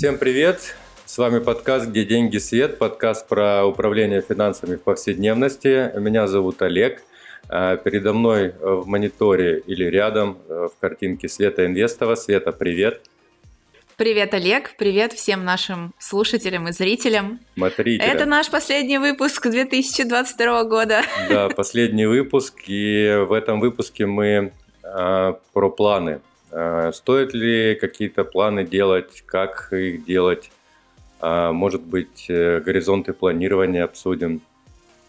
Всем привет! С вами подкаст «Где деньги, свет», подкаст про управление финансами в повседневности. Меня зовут Олег. А, передо мной в мониторе или рядом э, в картинке Света Инвестова. Света, привет! Привет, Олег. Привет всем нашим слушателям и зрителям. Смотрите. Это наш последний выпуск 2022 года. Да, последний выпуск. И в этом выпуске мы э, про планы. Э, стоит ли какие-то планы делать, как их делать, а, может быть, э, горизонты планирования обсудим.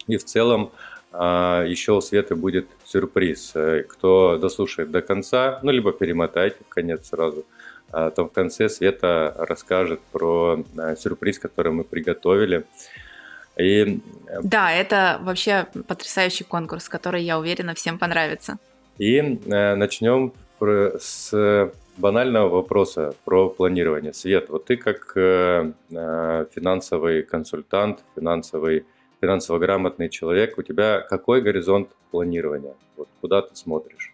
И в целом еще у Светы будет сюрприз. Э, кто дослушает до конца, ну, либо перемотайте в конец сразу, то в конце Света расскажет про сюрприз, который мы приготовили. И... Да, это вообще потрясающий конкурс, который, я уверена, всем понравится. И начнем с банального вопроса про планирование. Свет, вот ты как э, э, финансовый консультант, финансовый, финансово грамотный человек, у тебя какой горизонт планирования? Вот куда ты смотришь?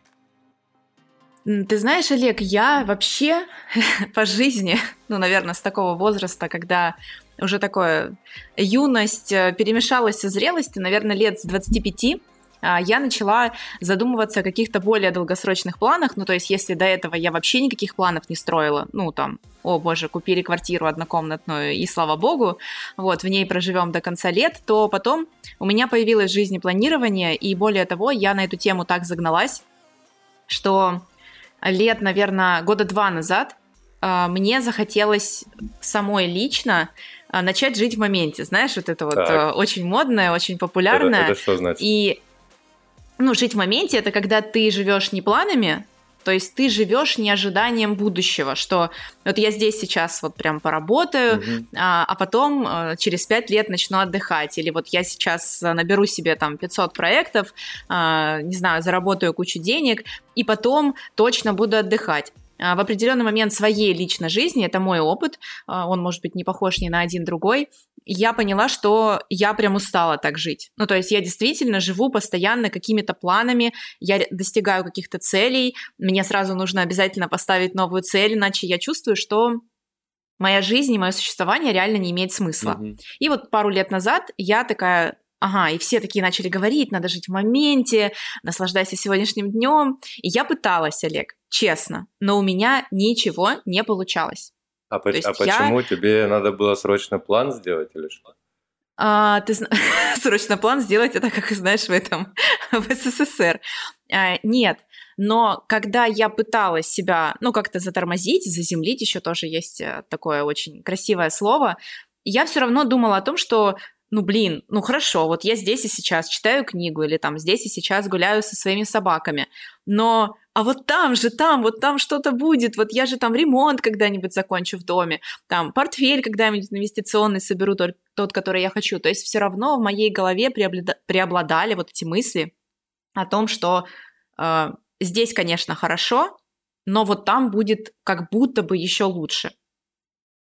Ты знаешь, Олег, я вообще по жизни, ну, наверное, с такого возраста, когда уже такое юность э, перемешалась со зрелостью, наверное, лет с 25, а, я начала задумываться о каких-то более долгосрочных планах. Ну, то есть, если до этого я вообще никаких планов не строила, ну, там, о боже, купили квартиру однокомнатную, и слава богу, вот, в ней проживем до конца лет, то потом у меня появилось в жизни планирование, и более того, я на эту тему так загналась, что лет, наверное, года два назад а, мне захотелось самой лично а, начать жить в моменте. Знаешь, вот это вот так. очень модное, очень популярное. Это, это что значит? И ну, жить в моменте это когда ты живешь не планами, то есть ты живешь не ожиданием будущего, что вот я здесь сейчас вот прям поработаю, uh-huh. а, а потом а, через пять лет начну отдыхать, или вот я сейчас наберу себе там 500 проектов, а, не знаю, заработаю кучу денег, и потом точно буду отдыхать. А, в определенный момент своей личной жизни, это мой опыт, а, он может быть не похож ни на один другой, я поняла, что я прям устала так жить. Ну, то есть я действительно живу постоянно какими-то планами, я достигаю каких-то целей, мне сразу нужно обязательно поставить новую цель, иначе я чувствую, что моя жизнь и мое существование реально не имеет смысла. Mm-hmm. И вот пару лет назад я такая, Ага, и все такие начали говорить, надо жить в моменте, наслаждайся сегодняшним днем. И я пыталась, Олег, честно, но у меня ничего не получалось. А, по- а почему я... тебе надо было срочно план сделать или что? А, ты срочно план сделать это, как знаешь, в этом в СССР. А, нет, но когда я пыталась себя, ну, как-то затормозить, заземлить, еще тоже есть э, такое очень красивое слово, я все равно думала о том, что ну, блин, ну хорошо, вот я здесь и сейчас читаю книгу или там здесь и сейчас гуляю со своими собаками, но а вот там же, там, вот там что-то будет, вот я же там ремонт когда-нибудь закончу в доме, там портфель когда-нибудь инвестиционный соберу тот, который я хочу. То есть все равно в моей голове преобладали вот эти мысли о том, что э, здесь, конечно, хорошо, но вот там будет как будто бы еще лучше.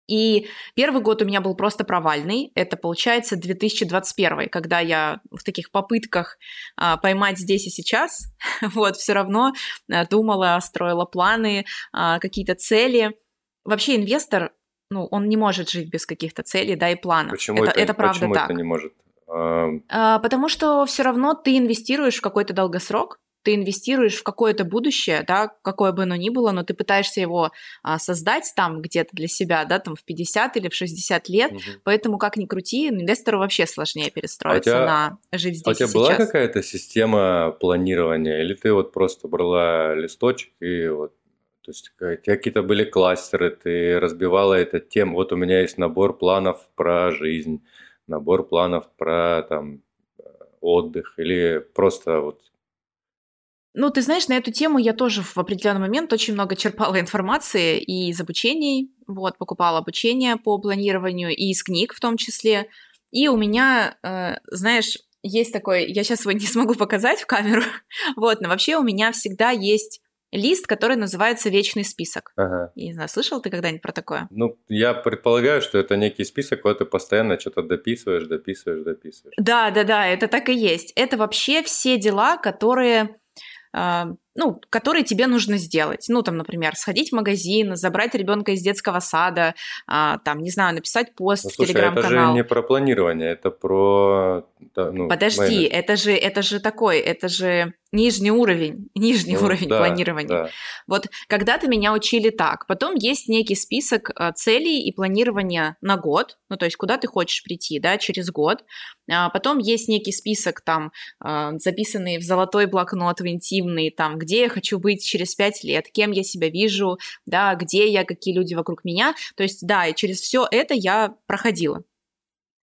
И первый год у меня был просто провальный. Это получается 2021, когда я в таких попытках а, поймать здесь и сейчас, вот, все равно а, думала, строила планы, а, какие-то цели. Вообще инвестор, ну, он не может жить без каких-то целей, да, и планов. Почему это, это, это правда почему так. это не может? А, потому что все равно ты инвестируешь в какой-то долгосрок, ты инвестируешь в какое-то будущее, да, какое бы оно ни было, но ты пытаешься его а, создать там где-то для себя, да, там в 50 или в 60 лет, угу. поэтому как ни крути, инвестору вообще сложнее перестроиться а тебя, на жить здесь А у тебя была какая-то система планирования, или ты вот просто брала листочек и вот то есть у тебя какие-то были кластеры, ты разбивала это тем, вот у меня есть набор планов про жизнь, набор планов про там отдых, или просто вот ну, ты знаешь, на эту тему я тоже в определенный момент очень много черпала информации и из обучений, вот, покупала обучение по планированию и из книг в том числе. И у меня, э, знаешь, есть такой, я сейчас его не смогу показать в камеру, вот, но вообще у меня всегда есть лист, который называется «Вечный список». Ага. Я не знаю, слышал ты когда-нибудь про такое? Ну, я предполагаю, что это некий список, куда ты постоянно что-то дописываешь, дописываешь, дописываешь. Да, да, да, это так и есть. Это вообще все дела, которые а, ну, которые тебе нужно сделать. Ну, там, например, сходить в магазин, забрать ребенка из детского сада, а, там, не знаю, написать пост ну, в телеграм-канал. это же не про планирование, это про... Ну, Подожди, менеджер. это же, это же такой, это же Нижний уровень, нижний ну, уровень да, планирования. Да. Вот когда-то меня учили так. Потом есть некий список э, целей и планирования на год, ну то есть куда ты хочешь прийти, да, через год. А потом есть некий список там, э, записанный в золотой блокнот, в интимный, там, где я хочу быть через пять лет, кем я себя вижу, да, где я, какие люди вокруг меня. То есть да, и через все это я проходила.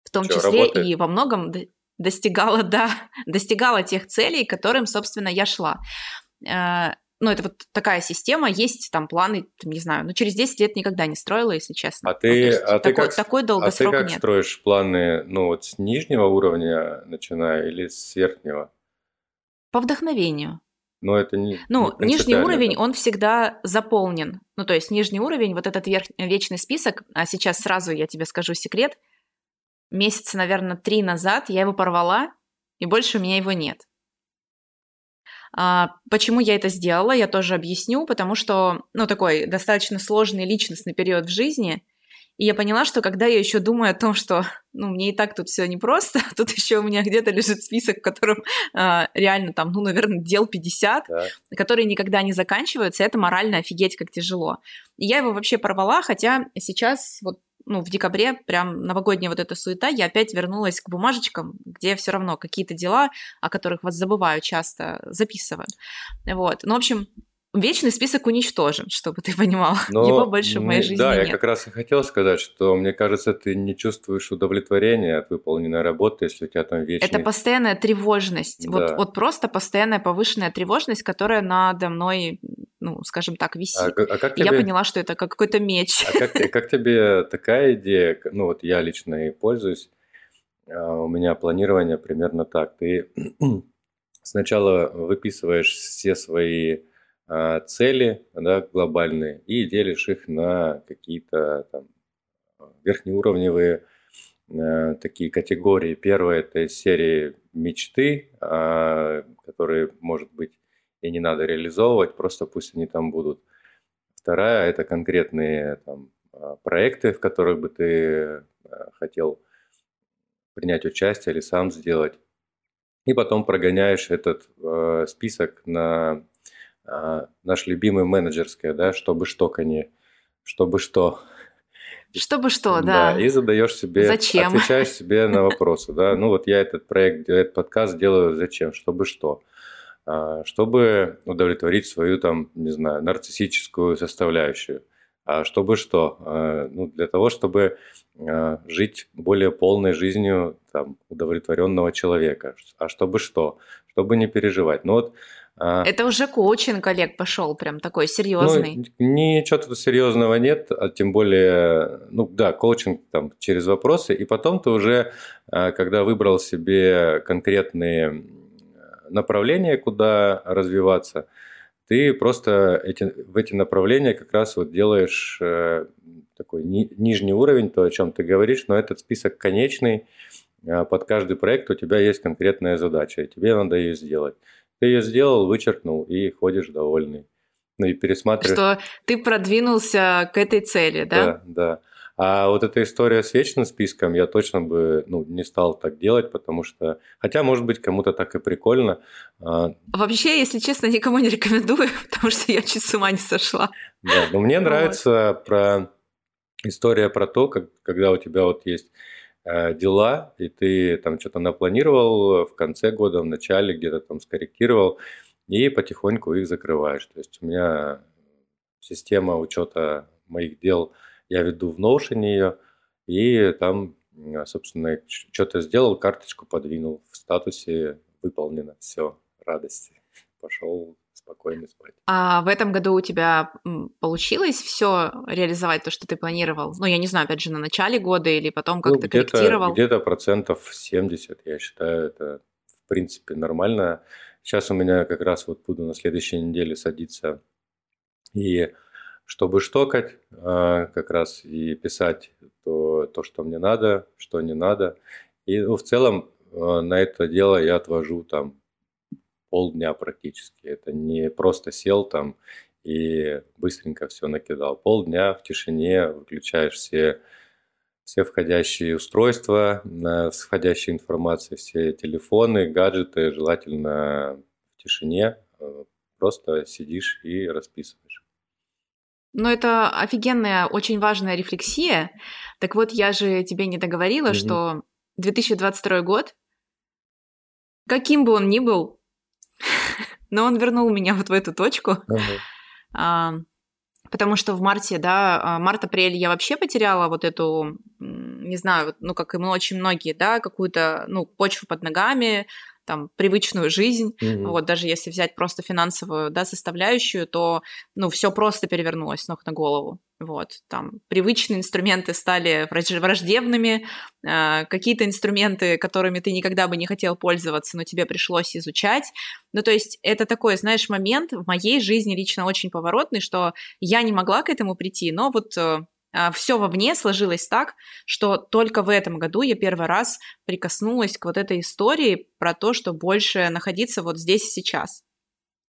В том Что, числе работает? и во многом достигала, да, достигала тех целей, к которым, собственно, я шла. Э, ну, это вот такая система, есть там планы, там, не знаю, ну, через 10 лет никогда не строила, если честно. А ты, ну, а такой, ты как, такой долгосрок а ты как нет. строишь планы, ну, вот с нижнего уровня начиная или с верхнего? По вдохновению. Но это не Ну, не нижний уровень, он всегда заполнен. Ну, то есть нижний уровень, вот этот верх, вечный список, а сейчас сразу я тебе скажу секрет – месяца, наверное, три назад я его порвала, и больше у меня его нет. А, почему я это сделала, я тоже объясню, потому что, ну, такой достаточно сложный личностный период в жизни, и я поняла, что когда я еще думаю о том, что, ну, мне и так тут все непросто, тут еще у меня где-то лежит список, в котором а, реально там, ну, наверное, дел 50, да. которые никогда не заканчиваются, это морально офигеть как тяжело. И я его вообще порвала, хотя сейчас вот ну, в декабре, прям новогодняя вот эта суета, я опять вернулась к бумажечкам, где все равно какие-то дела, о которых вот забываю часто, записываю. Вот. Ну, в общем, Вечный список уничтожен, чтобы ты понимал. Но, Его больше в моей жизни да, нет. я как раз и хотел сказать, что мне кажется, ты не чувствуешь удовлетворения от выполненной работы, если у тебя там вечный... Это постоянная тревожность. Да. Вот, вот просто постоянная повышенная тревожность, которая надо мной, ну, скажем так, висит. А, а как тебе... Я поняла, что это как какой-то меч. А как, как тебе такая идея? Ну, вот я лично и пользуюсь. А, у меня планирование примерно так. Ты сначала выписываешь все свои цели да, глобальные и делишь их на какие-то там верхнеуровневые э, такие категории. Первая это серии мечты, э, которые, может быть, и не надо реализовывать, просто пусть они там будут. Вторая это конкретные там, проекты, в которых бы ты хотел принять участие или сам сделать. И потом прогоняешь этот э, список на а, наш любимый менеджерское, да, чтобы что, коне, чтобы что. Чтобы что, да. Да, и задаешь себе, зачем? отвечаешь себе на вопросы, да. Ну вот я этот проект, этот подкаст делаю зачем, чтобы что. А, чтобы удовлетворить свою там, не знаю, нарциссическую составляющую. А чтобы что? А, ну, для того, чтобы жить более полной жизнью там, удовлетворенного человека. А чтобы что? Чтобы не переживать. Ну вот. Это уже коучинг, Олег, пошел прям такой серьезный. Ну, ничего тут серьезного нет, а тем более, ну да, коучинг там через вопросы, и потом ты уже, а, когда выбрал себе конкретные направления, куда развиваться, ты просто эти, в эти направления как раз вот делаешь э, такой ни, нижний уровень, то, о чем ты говоришь, но этот список конечный, а под каждый проект у тебя есть конкретная задача, и тебе надо ее сделать. Ты ее сделал, вычеркнул и ходишь довольный. Ну и пересматриваешь. Что ты продвинулся к этой цели, да? Да, да. А вот эта история с вечным списком, я точно бы ну, не стал так делать, потому что... Хотя, может быть, кому-то так и прикольно. А Вообще, если честно, никому не рекомендую, потому что я чуть с ума не сошла. Да, но мне нравится про история про то, как, когда у тебя вот есть дела, и ты там что-то напланировал в конце года, в начале где-то там скорректировал, и потихоньку их закрываешь. То есть у меня система учета моих дел, я веду в Notion ее, и там, собственно, что-то сделал, карточку подвинул, в статусе выполнено, все, радости. Пошел спокойно спать. А в этом году у тебя получилось все реализовать то, что ты планировал? Ну, я не знаю, опять же, на начале года или потом как-то ну, где-то, корректировал? Где-то процентов 70, я считаю, это в принципе нормально. Сейчас у меня как раз вот буду на следующей неделе садиться и чтобы штокать, а, как раз и писать то, то что мне надо, что не надо. И ну, в целом а, на это дело я отвожу там полдня практически. Это не просто сел там и быстренько все накидал. Полдня в тишине выключаешь все, все входящие устройства с входящей информацией, все телефоны, гаджеты, желательно в тишине. Э, просто сидишь и расписываешь. Ну, это офигенная, очень важная рефлексия. Так вот, я же тебе не договорила, mm-hmm. что 2022 год, каким бы он ни был, но он вернул меня вот в эту точку. А, потому что в марте, да, а, март-апрель я вообще потеряла вот эту, не знаю, ну, как и очень многие, да, какую-то, ну, почву под ногами, там привычную жизнь, mm-hmm. вот даже если взять просто финансовую да, составляющую, то ну все просто перевернулось с ног на голову. Вот, там привычные инструменты стали враждебными, э, какие-то инструменты, которыми ты никогда бы не хотел пользоваться, но тебе пришлось изучать. Ну, то есть это такой, знаешь, момент в моей жизни лично очень поворотный, что я не могла к этому прийти, но вот э, все вовне сложилось так, что только в этом году я первый раз прикоснулась к вот этой истории про то, что больше находиться вот здесь и сейчас.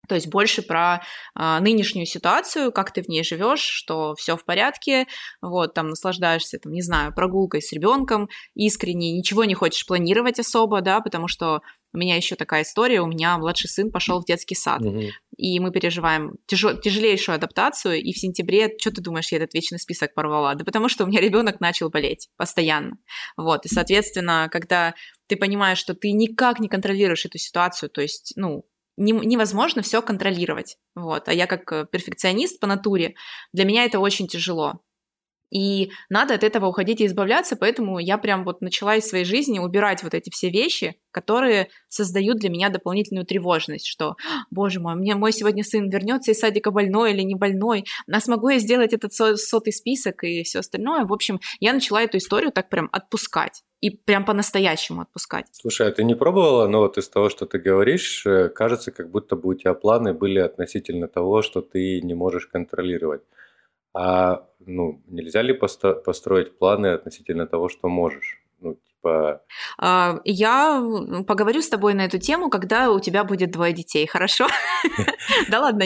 То есть больше про а, нынешнюю ситуацию, как ты в ней живешь, что все в порядке, вот там наслаждаешься, там не знаю, прогулкой с ребенком, искренне ничего не хочешь планировать особо, да, потому что у меня еще такая история, у меня младший сын пошел в детский сад, угу. и мы переживаем тяжел, тяжелейшую адаптацию, и в сентябре, что ты думаешь, я этот вечный список порвала? Да потому что у меня ребенок начал болеть постоянно, вот, и, соответственно, когда ты понимаешь, что ты никак не контролируешь эту ситуацию, то есть, ну, не, невозможно все контролировать, вот, а я как перфекционист по натуре, для меня это очень тяжело, и надо от этого уходить и избавляться, поэтому я прям вот начала из своей жизни убирать вот эти все вещи, которые создают для меня дополнительную тревожность, что, боже мой, мне мой сегодня сын вернется из садика больной или не больной, а смогу я сделать этот сотый список и все остальное. В общем, я начала эту историю так прям отпускать и прям по-настоящему отпускать. Слушай, а ты не пробовала, но вот из того, что ты говоришь, э, кажется, как будто бы у тебя планы были относительно того, что ты не можешь контролировать. А ну, нельзя ли посто- построить планы относительно того, что можешь? Ну, типа... А, я поговорю с тобой на эту тему, когда у тебя будет двое детей, хорошо? Да ладно,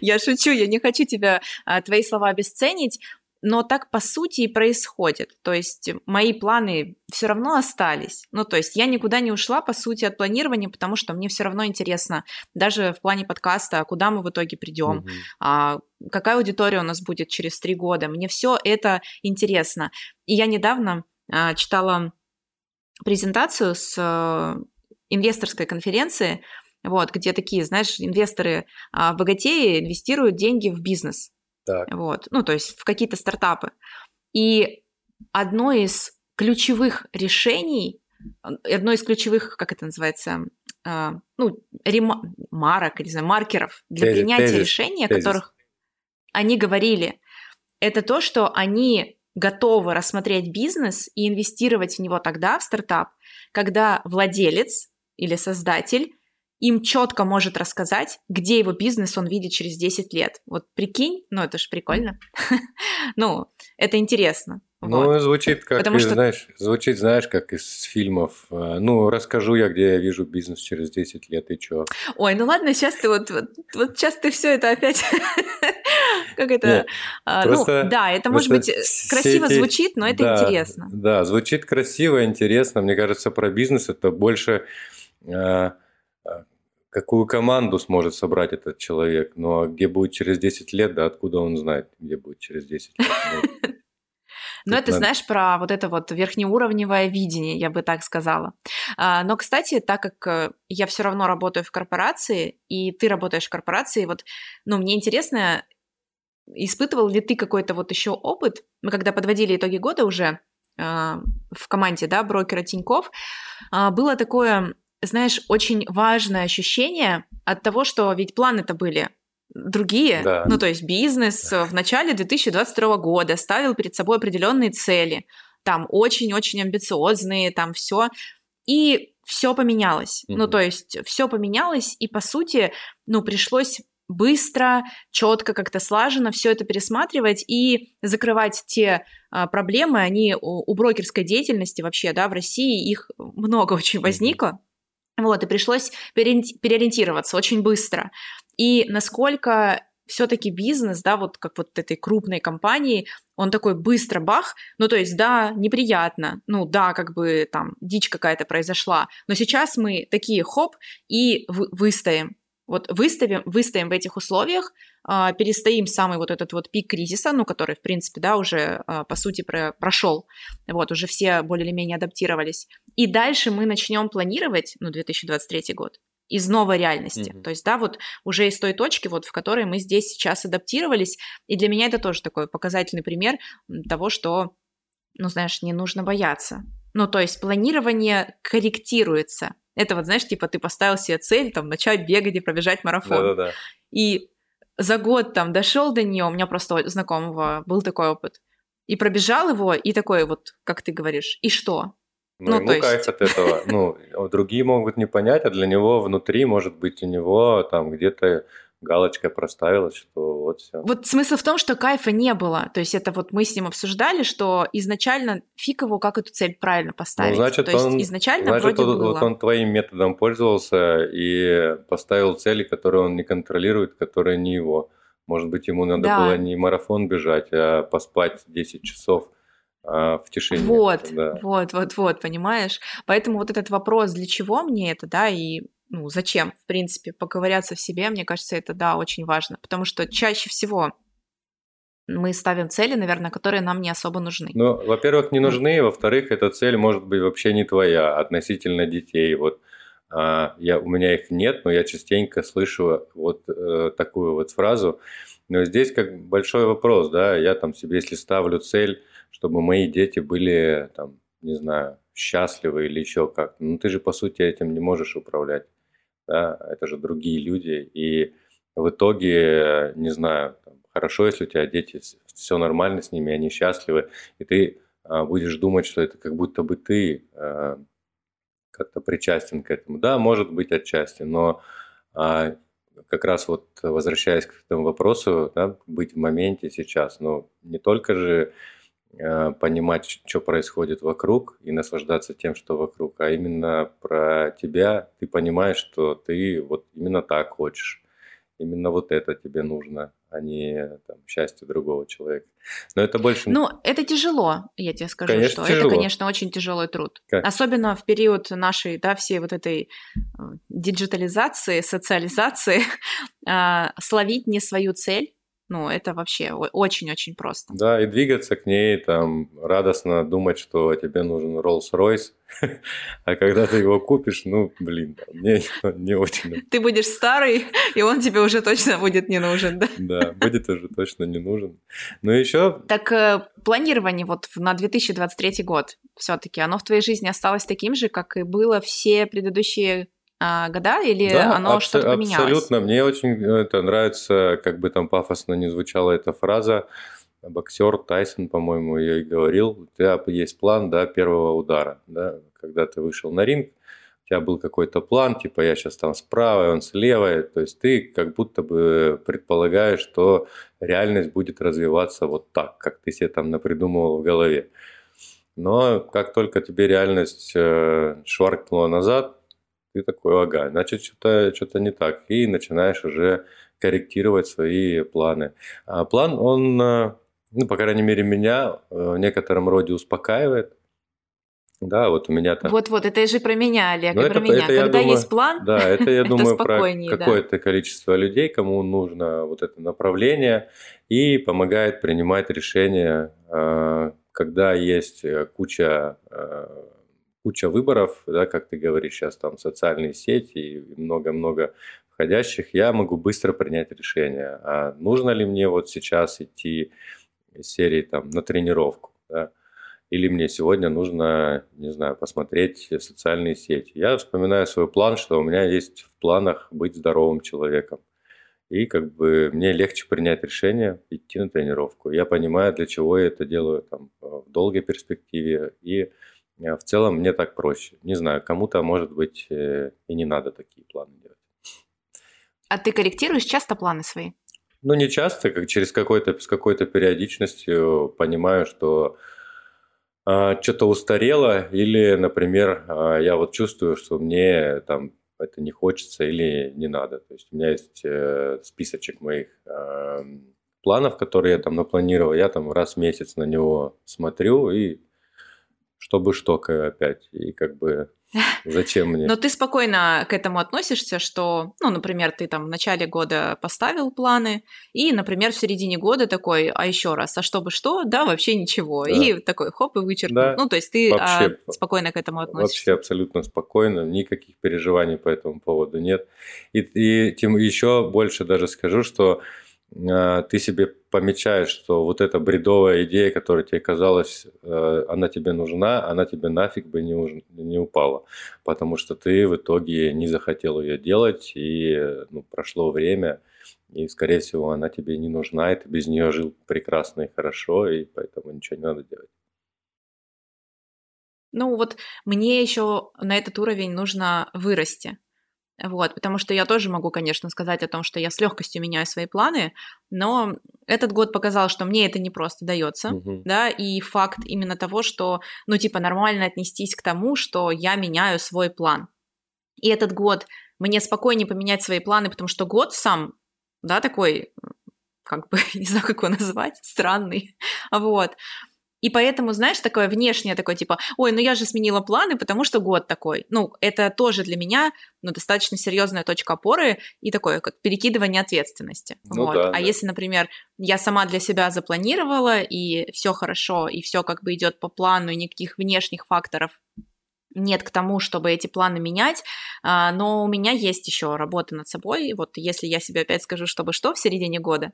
я шучу, я не хочу тебя, а, твои слова обесценить но так по сути и происходит. То есть мои планы все равно остались. Ну, то есть я никуда не ушла, по сути, от планирования, потому что мне все равно интересно, даже в плане подкаста, куда мы в итоге придем, mm-hmm. а, какая аудитория у нас будет через три года. Мне все это интересно. И я недавно а, читала презентацию с а, инвесторской конференции, вот, где такие, знаешь, инвесторы а, богатеи инвестируют деньги в бизнес. Так. Вот, ну, то есть в какие-то стартапы. И одно из ключевых решений, одно из ключевых, как это называется, э, ну, рема- марок, не знаю, маркеров для тезис, принятия тезис, решения, тезис. которых они говорили, это то, что они готовы рассмотреть бизнес и инвестировать в него тогда, в стартап, когда владелец или создатель им четко может рассказать, где его бизнес он видит через 10 лет. Вот прикинь, ну это ж прикольно. ну, это интересно. Ну, вот. звучит как, Потому что... знаешь, звучит, знаешь, как из фильмов. Э, ну, расскажу я, где я вижу бизнес через 10 лет, и чё. Ой, ну ладно, сейчас ты вот, вот, вот сейчас ты все это опять... как это... А, ну, да, это, может быть, красиво эти... звучит, но это интересно. Да, звучит красиво, интересно. Мне кажется, про бизнес это больше... Какую команду сможет собрать этот человек. Ну а где будет через 10 лет, да откуда он знает, где будет через 10 лет. Ну, но это, знаешь, про вот это вот верхнеуровневое видение, я бы так сказала. А, но, кстати, так как э, я все равно работаю в корпорации, и ты работаешь в корпорации, вот, ну, мне интересно, испытывал ли ты какой-то вот еще опыт? Мы когда подводили итоги года уже а, в команде, да, брокера Тиньков, было такое знаешь, очень важное ощущение от того, что ведь планы-то были другие. Да. Ну, то есть бизнес да. в начале 2022 года ставил перед собой определенные цели, там очень-очень амбициозные, там все. И все поменялось. Mm-hmm. Ну, то есть все поменялось, и по сути, ну, пришлось быстро, четко, как-то слаженно все это пересматривать и закрывать те а, проблемы, они у, у брокерской деятельности вообще, да, в России их много очень возникло. Вот, и пришлось переориентироваться очень быстро. И насколько все-таки бизнес, да, вот как вот этой крупной компании, он такой быстро бах, ну то есть да, неприятно, ну да, как бы там дичь какая-то произошла, но сейчас мы такие хоп и выстоим. Вот выставим, выстоим в этих условиях, перестоим самый вот этот вот пик кризиса, ну, который, в принципе, да, уже, э, по сути, про, прошел. Вот, уже все более или менее адаптировались. И дальше мы начнем планировать, ну, 2023 год, из новой реальности. Mm-hmm. То есть, да, вот уже из той точки, вот в которой мы здесь сейчас адаптировались. И для меня это тоже такой показательный пример того, что, ну, знаешь, не нужно бояться. Ну, то есть планирование корректируется. Это вот, знаешь, типа ты поставил себе цель, там, начать бегать и пробежать марафон. Да-да-да. И за год там дошел до нее, у меня просто знакомого был такой опыт. И пробежал его, и такой вот, как ты говоришь, и что? Ну, ну ему есть... кайф от этого. Ну, другие могут не понять, а для него внутри, может быть, у него там где-то галочка проставилась, что вот все. Вот смысл в том, что кайфа не было. То есть это вот мы с ним обсуждали, что изначально фиг его, как эту цель правильно поставить. Ну, значит, То есть он, изначально значит, вроде он, было. Вот он твоим методом пользовался и поставил цели, которые он не контролирует, которые не его. Может быть, ему надо да. было не марафон бежать, а поспать 10 часов а, в тишине. Вот, да. вот, вот, вот, понимаешь? Поэтому вот этот вопрос, для чего мне это, да, и ну, зачем, в принципе, поковыряться в себе, мне кажется, это, да, очень важно, потому что чаще всего мы ставим цели, наверное, которые нам не особо нужны. Ну, во-первых, не нужны, во-вторых, эта цель может быть вообще не твоя относительно детей. Вот а, я, у меня их нет, но я частенько слышу вот э, такую вот фразу. Но здесь как большой вопрос, да, я там себе, если ставлю цель, чтобы мои дети были, там, не знаю, счастливы или еще как, ну ты же по сути этим не можешь управлять да, это же другие люди, и в итоге, не знаю, хорошо, если у тебя дети, все нормально с ними, они счастливы, и ты а, будешь думать, что это как будто бы ты а, как-то причастен к этому. Да, может быть отчасти, но а, как раз вот возвращаясь к этому вопросу, да, быть в моменте сейчас, но не только же понимать, что происходит вокруг и наслаждаться тем, что вокруг, а именно про тебя, ты понимаешь, что ты вот именно так хочешь, именно вот это тебе нужно, а не там, счастье другого человека. Но это больше... Ну, это тяжело, я тебе скажу, конечно, что тяжело. это, конечно, очень тяжелый труд. Как? Особенно в период нашей, да, всей вот этой э, диджитализации, социализации, а, словить не свою цель, ну, это вообще очень-очень просто. Да, и двигаться к ней, там, радостно думать, что тебе нужен Rolls-Royce, а когда ты его купишь, ну, блин, мне не очень. Ты будешь старый, и он тебе уже точно будет не нужен, да? Да, будет уже точно не нужен. Ну, еще... Так э, планирование вот на 2023 год все-таки, оно в твоей жизни осталось таким же, как и было все предыдущие года, или да, оно абс- что-то поменялось? Абсолютно. Мне очень это нравится, как бы там пафосно не звучала эта фраза. Боксер Тайсон, по-моему, ее и говорил. У тебя есть план да, первого удара. Да? Когда ты вышел на ринг, у тебя был какой-то план, типа я сейчас там справа, он слева. То есть ты как будто бы предполагаешь, что реальность будет развиваться вот так, как ты себе там напридумывал в голове. Но как только тебе реальность э, шваркнула назад, ты такой, ага, значит, что-то что не так. И начинаешь уже корректировать свои планы. А план, он, э, ну, по крайней мере, меня э, в некотором роде успокаивает. Да, вот у меня там... Вот-вот, это же про меня, Олег, Но и это, про меня. Это, Когда думаю, есть план, Да, это, я думаю, про да. какое-то количество людей, кому нужно вот это направление, и помогает принимать решения, э, когда есть куча куча выборов, да, как ты говоришь сейчас, там социальные сети и много-много входящих, я могу быстро принять решение, а нужно ли мне вот сейчас идти из серии там на тренировку, да, или мне сегодня нужно, не знаю, посмотреть социальные сети. Я вспоминаю свой план, что у меня есть в планах быть здоровым человеком. И как бы мне легче принять решение идти на тренировку. Я понимаю, для чего я это делаю там, в долгой перспективе. И Э, в целом мне так проще. Не знаю, кому-то, может быть, э, и не надо такие планы делать. А ты корректируешь часто планы свои? Ну, не часто, как через какой-то, с какой-то периодичностью понимаю, что а, что-то устарело, или, например, а, я вот чувствую, что мне там это не хочется или не надо. То есть у меня есть э, списочек моих э, планов, которые я там напланировал. Я там раз в месяц на него смотрю и чтобы что опять. И как бы Зачем мне? Но ты спокойно к этому относишься, что, ну, например, ты там в начале года поставил планы, и, например, в середине года такой, а еще раз, а чтобы что? Да, вообще ничего. Да. И такой хоп, и вычеркнул. Да. Ну, то есть ты вообще, а, спокойно к этому относишься. Вообще абсолютно спокойно, никаких переживаний по этому поводу нет. И, и тем еще больше даже скажу, что а, ты себе помечаешь, что вот эта бредовая идея, которая тебе казалась, э, она тебе нужна, она тебе нафиг бы не, не упала, потому что ты в итоге не захотел ее делать, и ну, прошло время, и, скорее всего, она тебе не нужна, и ты без нее жил прекрасно и хорошо, и поэтому ничего не надо делать. Ну вот мне еще на этот уровень нужно вырасти. Вот, потому что я тоже могу, конечно, сказать о том, что я с легкостью меняю свои планы, но этот год показал, что мне это не просто дается, угу. да, и факт именно того, что, ну, типа, нормально отнестись к тому, что я меняю свой план. И этот год мне спокойнее поменять свои планы, потому что год сам, да, такой, как бы, не знаю, как его назвать, странный, вот. И поэтому, знаешь, такое внешнее, такое типа, ой, ну я же сменила планы, потому что год такой. Ну, это тоже для меня ну, достаточно серьезная точка опоры и такое как перекидывание ответственности. Ну, вот. да, а да. если, например, я сама для себя запланировала, и все хорошо, и все как бы идет по плану, и никаких внешних факторов нет к тому, чтобы эти планы менять, а, но у меня есть еще работа над собой. Вот если я себе опять скажу, чтобы что в середине года,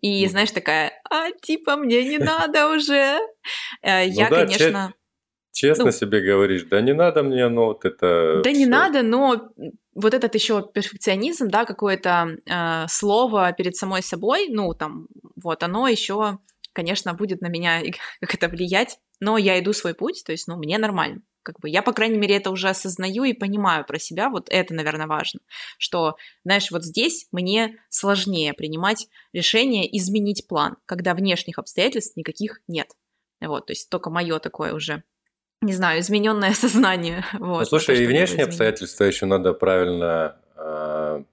и, ну, знаешь, такая, а, типа, мне не надо уже. Э, ну я, конечно... Честно ну, себе говоришь, да не надо мне, но вот это... Да не надо, но вот этот еще перфекционизм, да, какое-то э, слово перед самой собой, ну, там, вот, оно еще, конечно, будет на меня как это влиять, но я иду свой путь, то есть, ну, мне нормально. Как бы я, по крайней мере, это уже осознаю и понимаю про себя. Вот это, наверное, важно. Что, знаешь, вот здесь мне сложнее принимать решение изменить план, когда внешних обстоятельств никаких нет. Вот, то есть только мое такое уже не знаю, измененное сознание. Вот, ну, слушай, то, и внешние обстоятельства еще надо правильно э,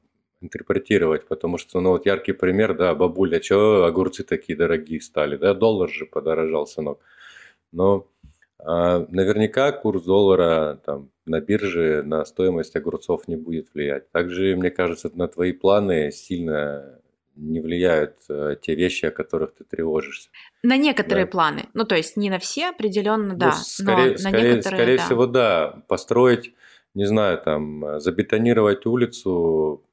интерпретировать, потому что, ну, вот яркий пример, да, бабуля, что огурцы такие дорогие стали, да, доллар же подорожал, сынок. Но наверняка курс доллара там, на бирже на стоимость огурцов не будет влиять. Также, мне кажется, на твои планы сильно не влияют э, те вещи, о которых ты тревожишься. На некоторые да. планы. Ну, то есть не на все определенно, ну, да. Скорее, но скорее, на некоторые, скорее да. всего, да. Построить, не знаю, там, забетонировать улицу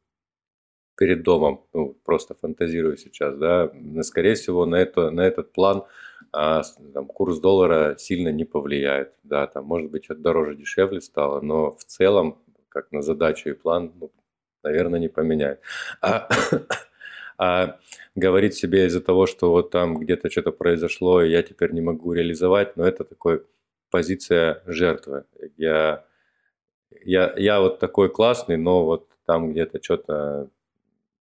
перед домом, ну, просто фантазирую сейчас, да, скорее всего, на, это, на этот план а, там, курс доллара сильно не повлияет, да, там, может быть, это дороже, дешевле стало, но в целом, как на задачу и план, ну, наверное, не поменяет. А, а говорить себе из-за того, что вот там где-то что-то произошло, и я теперь не могу реализовать, но это такой позиция жертвы. Я, я, я вот такой классный, но вот там где-то что-то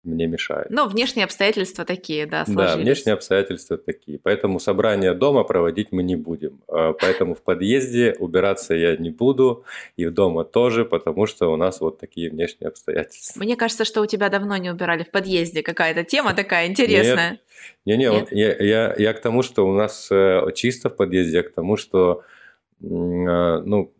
мне мешает. Но внешние обстоятельства такие, да, сложились. Да, внешние обстоятельства такие. Поэтому собрание дома проводить мы не будем. А, поэтому в подъезде убираться я не буду, и в дома тоже, потому что у нас вот такие внешние обстоятельства. Мне кажется, что у тебя давно не убирали в подъезде. Какая-то тема такая интересная. Не-не, я, я, я к тому, что у нас э, чисто в подъезде, я к тому, что а, ну,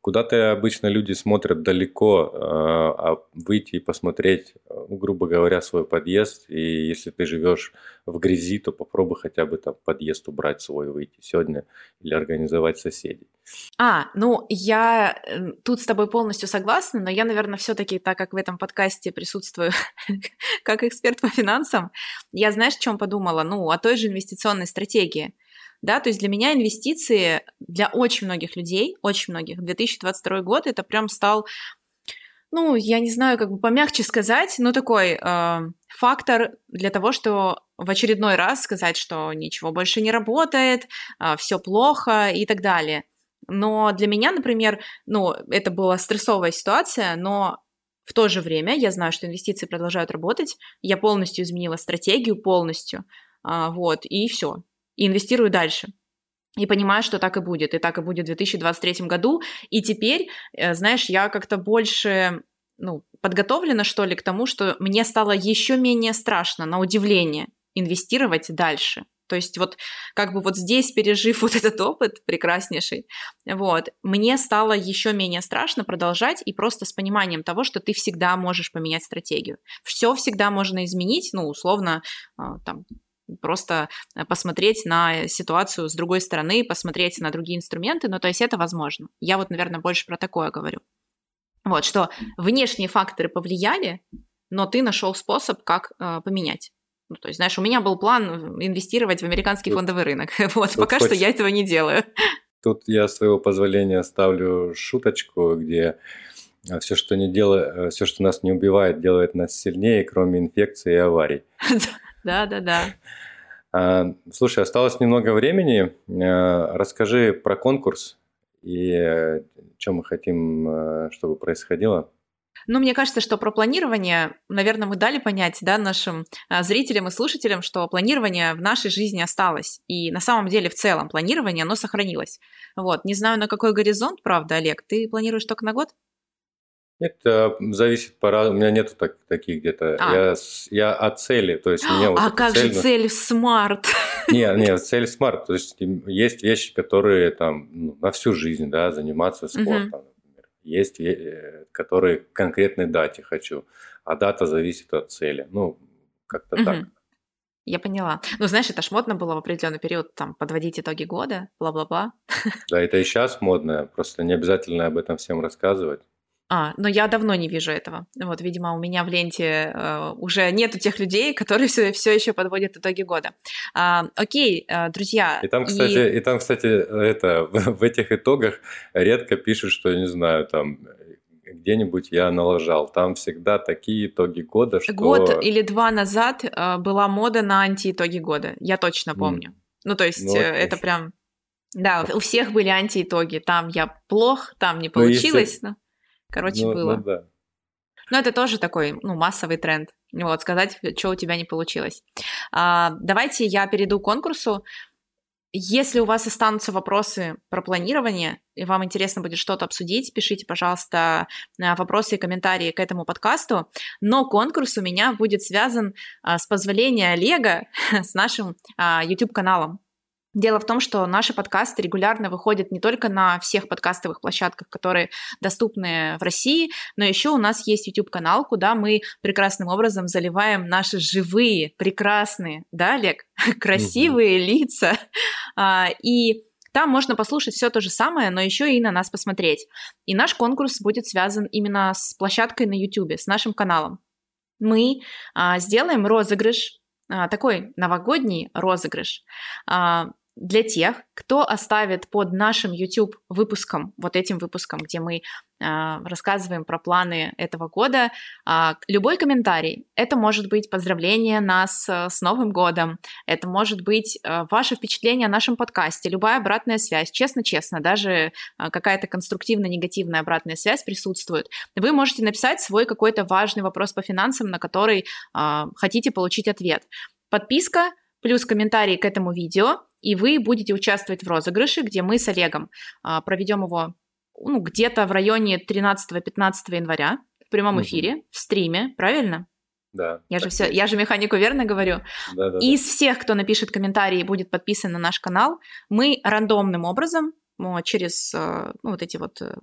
куда-то обычно люди смотрят далеко, а, а выйти и посмотреть, ну, грубо говоря, свой подъезд, и если ты живешь в грязи, то попробуй хотя бы там подъезд убрать свой, выйти сегодня или организовать соседей. А, ну, я э, тут с тобой полностью согласна, но я, наверное, все-таки, так как в этом подкасте присутствую как эксперт по финансам, я, знаешь, о чем подумала? Ну, о той же инвестиционной стратегии – да, то есть для меня инвестиции, для очень многих людей, очень многих, 2022 год это прям стал ну, я не знаю, как бы помягче сказать, но такой э, фактор для того, что в очередной раз сказать, что ничего больше не работает, э, все плохо и так далее. Но для меня, например, ну, это была стрессовая ситуация, но в то же время я знаю, что инвестиции продолжают работать, я полностью изменила стратегию, полностью, э, вот, и все и инвестирую дальше. и понимаю, что так и будет, и так и будет в 2023 году. И теперь, э, знаешь, я как-то больше ну, подготовлена, что ли, к тому, что мне стало еще менее страшно, на удивление, инвестировать дальше. То есть вот как бы вот здесь, пережив вот этот опыт прекраснейший, вот, мне стало еще менее страшно продолжать и просто с пониманием того, что ты всегда можешь поменять стратегию. Все всегда можно изменить, ну, условно, а, там, просто посмотреть на ситуацию с другой стороны, посмотреть на другие инструменты, ну, то есть это возможно. Я вот, наверное, больше про такое говорю. Вот, что внешние факторы повлияли, но ты нашел способ, как э, поменять. Ну, то есть, знаешь, у меня был план инвестировать в американский тут, фондовый рынок. Вот, пока хоть... что я этого не делаю. Тут я, с своего позволения, ставлю шуточку, где э, все, что не делает, э, все, что нас не убивает, делает нас сильнее, кроме инфекций и аварий. Да, да, да. Слушай, осталось немного времени. Э, расскажи про конкурс и что мы хотим, чтобы происходило. Ну, мне кажется, что про планирование, наверное, мы дали понять да, нашим зрителям и слушателям, что планирование в нашей жизни осталось. И на самом деле в целом планирование, оно сохранилось. Вот. Не знаю, на какой горизонт, правда, Олег. Ты планируешь только на год? Это зависит по У меня нету так, таких где-то. А. Я, я от цели. То есть мне вот а как цель... же цель в SMART? Не, не, цель SMART. То есть есть вещи, которые там ну, на всю жизнь, да, заниматься спортом. Угу есть, э, которые к конкретной дате хочу, а дата зависит от цели. Ну, как-то угу. так. Я поняла. Ну, знаешь, это ж модно было в определенный период там подводить итоги года, бла-бла-бла. Да, это и сейчас модно, просто не обязательно об этом всем рассказывать. А, но я давно не вижу этого. Вот, видимо, у меня в ленте э, уже нету тех людей, которые все, все еще подводят итоги года. А, окей, э, друзья. И там, кстати, и... и там, кстати, это в, этих итогах редко пишут, что не знаю, там где-нибудь я налажал. Там всегда такие итоги года, что... Год или два назад э, была мода на антиитоги года. Я точно помню. Mm. Ну, то есть ну, э, это прям... Да, у всех были антиитоги. Там я плох, там не получилось. Ну, если... но... Короче, ну, было. Ну, да. Но это тоже такой, ну, массовый тренд. Вот, сказать, что у тебя не получилось. А, давайте я перейду к конкурсу. Если у вас останутся вопросы про планирование, и вам интересно будет что-то обсудить, пишите, пожалуйста, вопросы и комментарии к этому подкасту. Но конкурс у меня будет связан а, с позволения Олега с нашим а, YouTube-каналом. Дело в том, что наши подкасты регулярно выходят не только на всех подкастовых площадках, которые доступны в России, но еще у нас есть YouTube-канал, куда мы прекрасным образом заливаем наши живые, прекрасные, да, Олег, красивые лица. А, и там можно послушать все то же самое, но еще и на нас посмотреть. И наш конкурс будет связан именно с площадкой на YouTube, с нашим каналом. Мы а, сделаем розыгрыш а, такой новогодний розыгрыш а, для тех, кто оставит под нашим YouTube выпуском, вот этим выпуском, где мы э, рассказываем про планы этого года, э, любой комментарий. Это может быть поздравление нас э, с Новым годом, это может быть э, ваше впечатление о нашем подкасте, любая обратная связь. Честно-честно, даже какая-то конструктивно-негативная обратная связь присутствует. Вы можете написать свой какой-то важный вопрос по финансам, на который э, хотите получить ответ. Подписка плюс комментарий к этому видео, и вы будете участвовать в розыгрыше, где мы с Олегом а, проведем его ну, где-то в районе 13-15 января в прямом эфире, в стриме, правильно? Да. Я же, все, я же механику верно говорю. Да, да, Из да. всех, кто напишет комментарий и будет подписан на наш канал, мы рандомным образом через э, ну, вот эти вот э,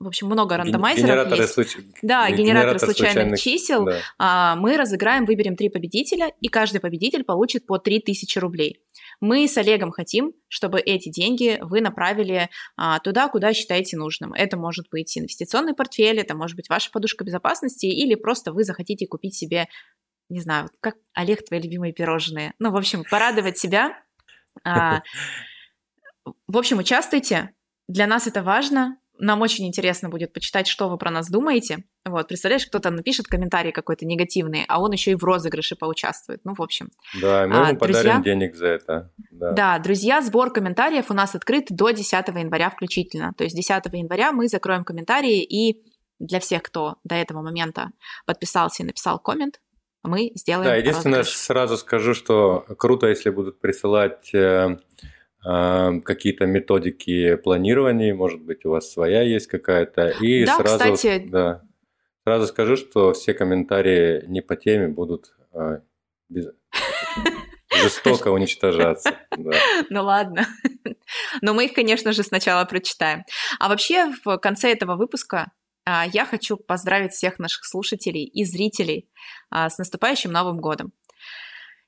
в общем, много рандомайзеров генераторы есть. Случ... Да, генераторы генератор случайных, случайных чисел. Да. А, мы разыграем, выберем три победителя, и каждый победитель получит по 3000 рублей. Мы с Олегом хотим, чтобы эти деньги вы направили а, туда, куда считаете нужным. Это может быть инвестиционный портфель, это может быть ваша подушка безопасности, или просто вы захотите купить себе, не знаю, как Олег, твои любимые пирожные. Ну, в общем, порадовать себя. А, в общем, участвуйте. Для нас это важно. Нам очень интересно будет почитать, что вы про нас думаете. Вот, представляешь, кто-то напишет комментарий какой-то негативный, а он еще и в розыгрыше поучаствует. Ну, в общем. Да, мы а, ему друзья, подарим денег за это. Да. да, друзья, сбор комментариев у нас открыт до 10 января включительно. То есть 10 января мы закроем комментарии, и для всех, кто до этого момента подписался и написал коммент, мы сделаем Да, единственное, розыгрыш. сразу скажу, что круто, если будут присылать э, какие-то методики планирования, может быть, у вас своя есть какая-то. И да, сразу, кстати. Да, сразу скажу, что все комментарии не по теме будут а, без, жестоко уничтожаться. Да. Ну ладно. Но мы их, конечно же, сначала прочитаем. А вообще в конце этого выпуска а, я хочу поздравить всех наших слушателей и зрителей а, с наступающим Новым годом.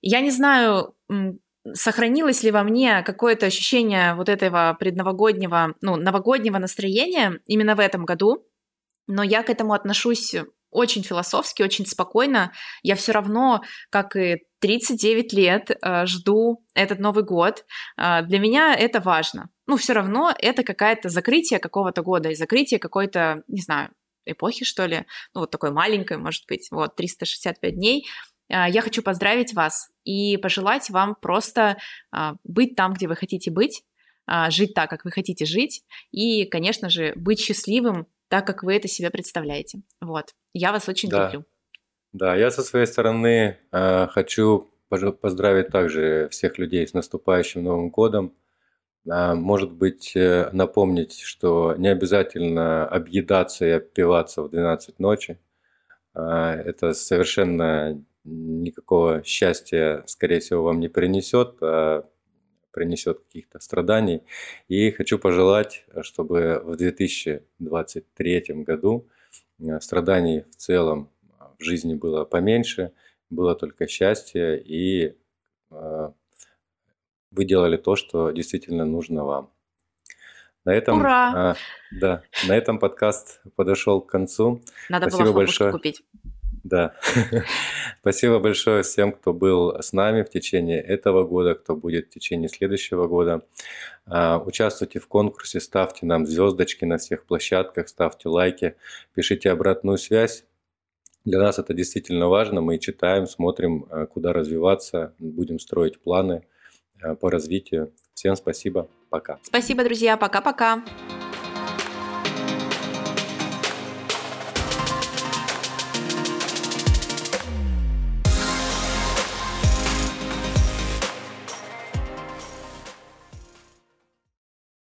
Я не знаю, сохранилось ли во мне какое-то ощущение вот этого предновогоднего, ну, новогоднего настроения именно в этом году, но я к этому отношусь очень философски, очень спокойно. Я все равно, как и 39 лет, э, жду этот Новый год. Э, для меня это важно. Ну, все равно это какое-то закрытие какого-то года и закрытие какой-то, не знаю, эпохи, что ли, ну, вот такой маленькой, может быть, вот, 365 дней. Э, я хочу поздравить вас и пожелать вам просто быть там, где вы хотите быть, жить так, как вы хотите жить, и, конечно же, быть счастливым так, как вы это себе представляете. Вот. Я вас очень да. люблю. Да, я со своей стороны э, хочу поздравить также всех людей с наступающим Новым годом. Э, может быть, э, напомнить, что не обязательно объедаться и опиваться в 12 ночи. Э, это совершенно никакого счастья, скорее всего, вам не принесет. А принесет каких-то страданий. И хочу пожелать, чтобы в 2023 году э, страданий в целом в жизни было поменьше, было только счастье, и э, вы делали то, что действительно нужно вам. На этом, Ура! Э, да, на этом подкаст подошел к концу. Надо Спасибо было большое. купить. Да. Спасибо большое всем, кто был с нами в течение этого года, кто будет в течение следующего года. А, участвуйте в конкурсе, ставьте нам звездочки на всех площадках, ставьте лайки, пишите обратную связь. Для нас это действительно важно. Мы читаем, смотрим, а, куда развиваться, будем строить планы а, по развитию. Всем спасибо. Пока. Спасибо, друзья. Пока-пока.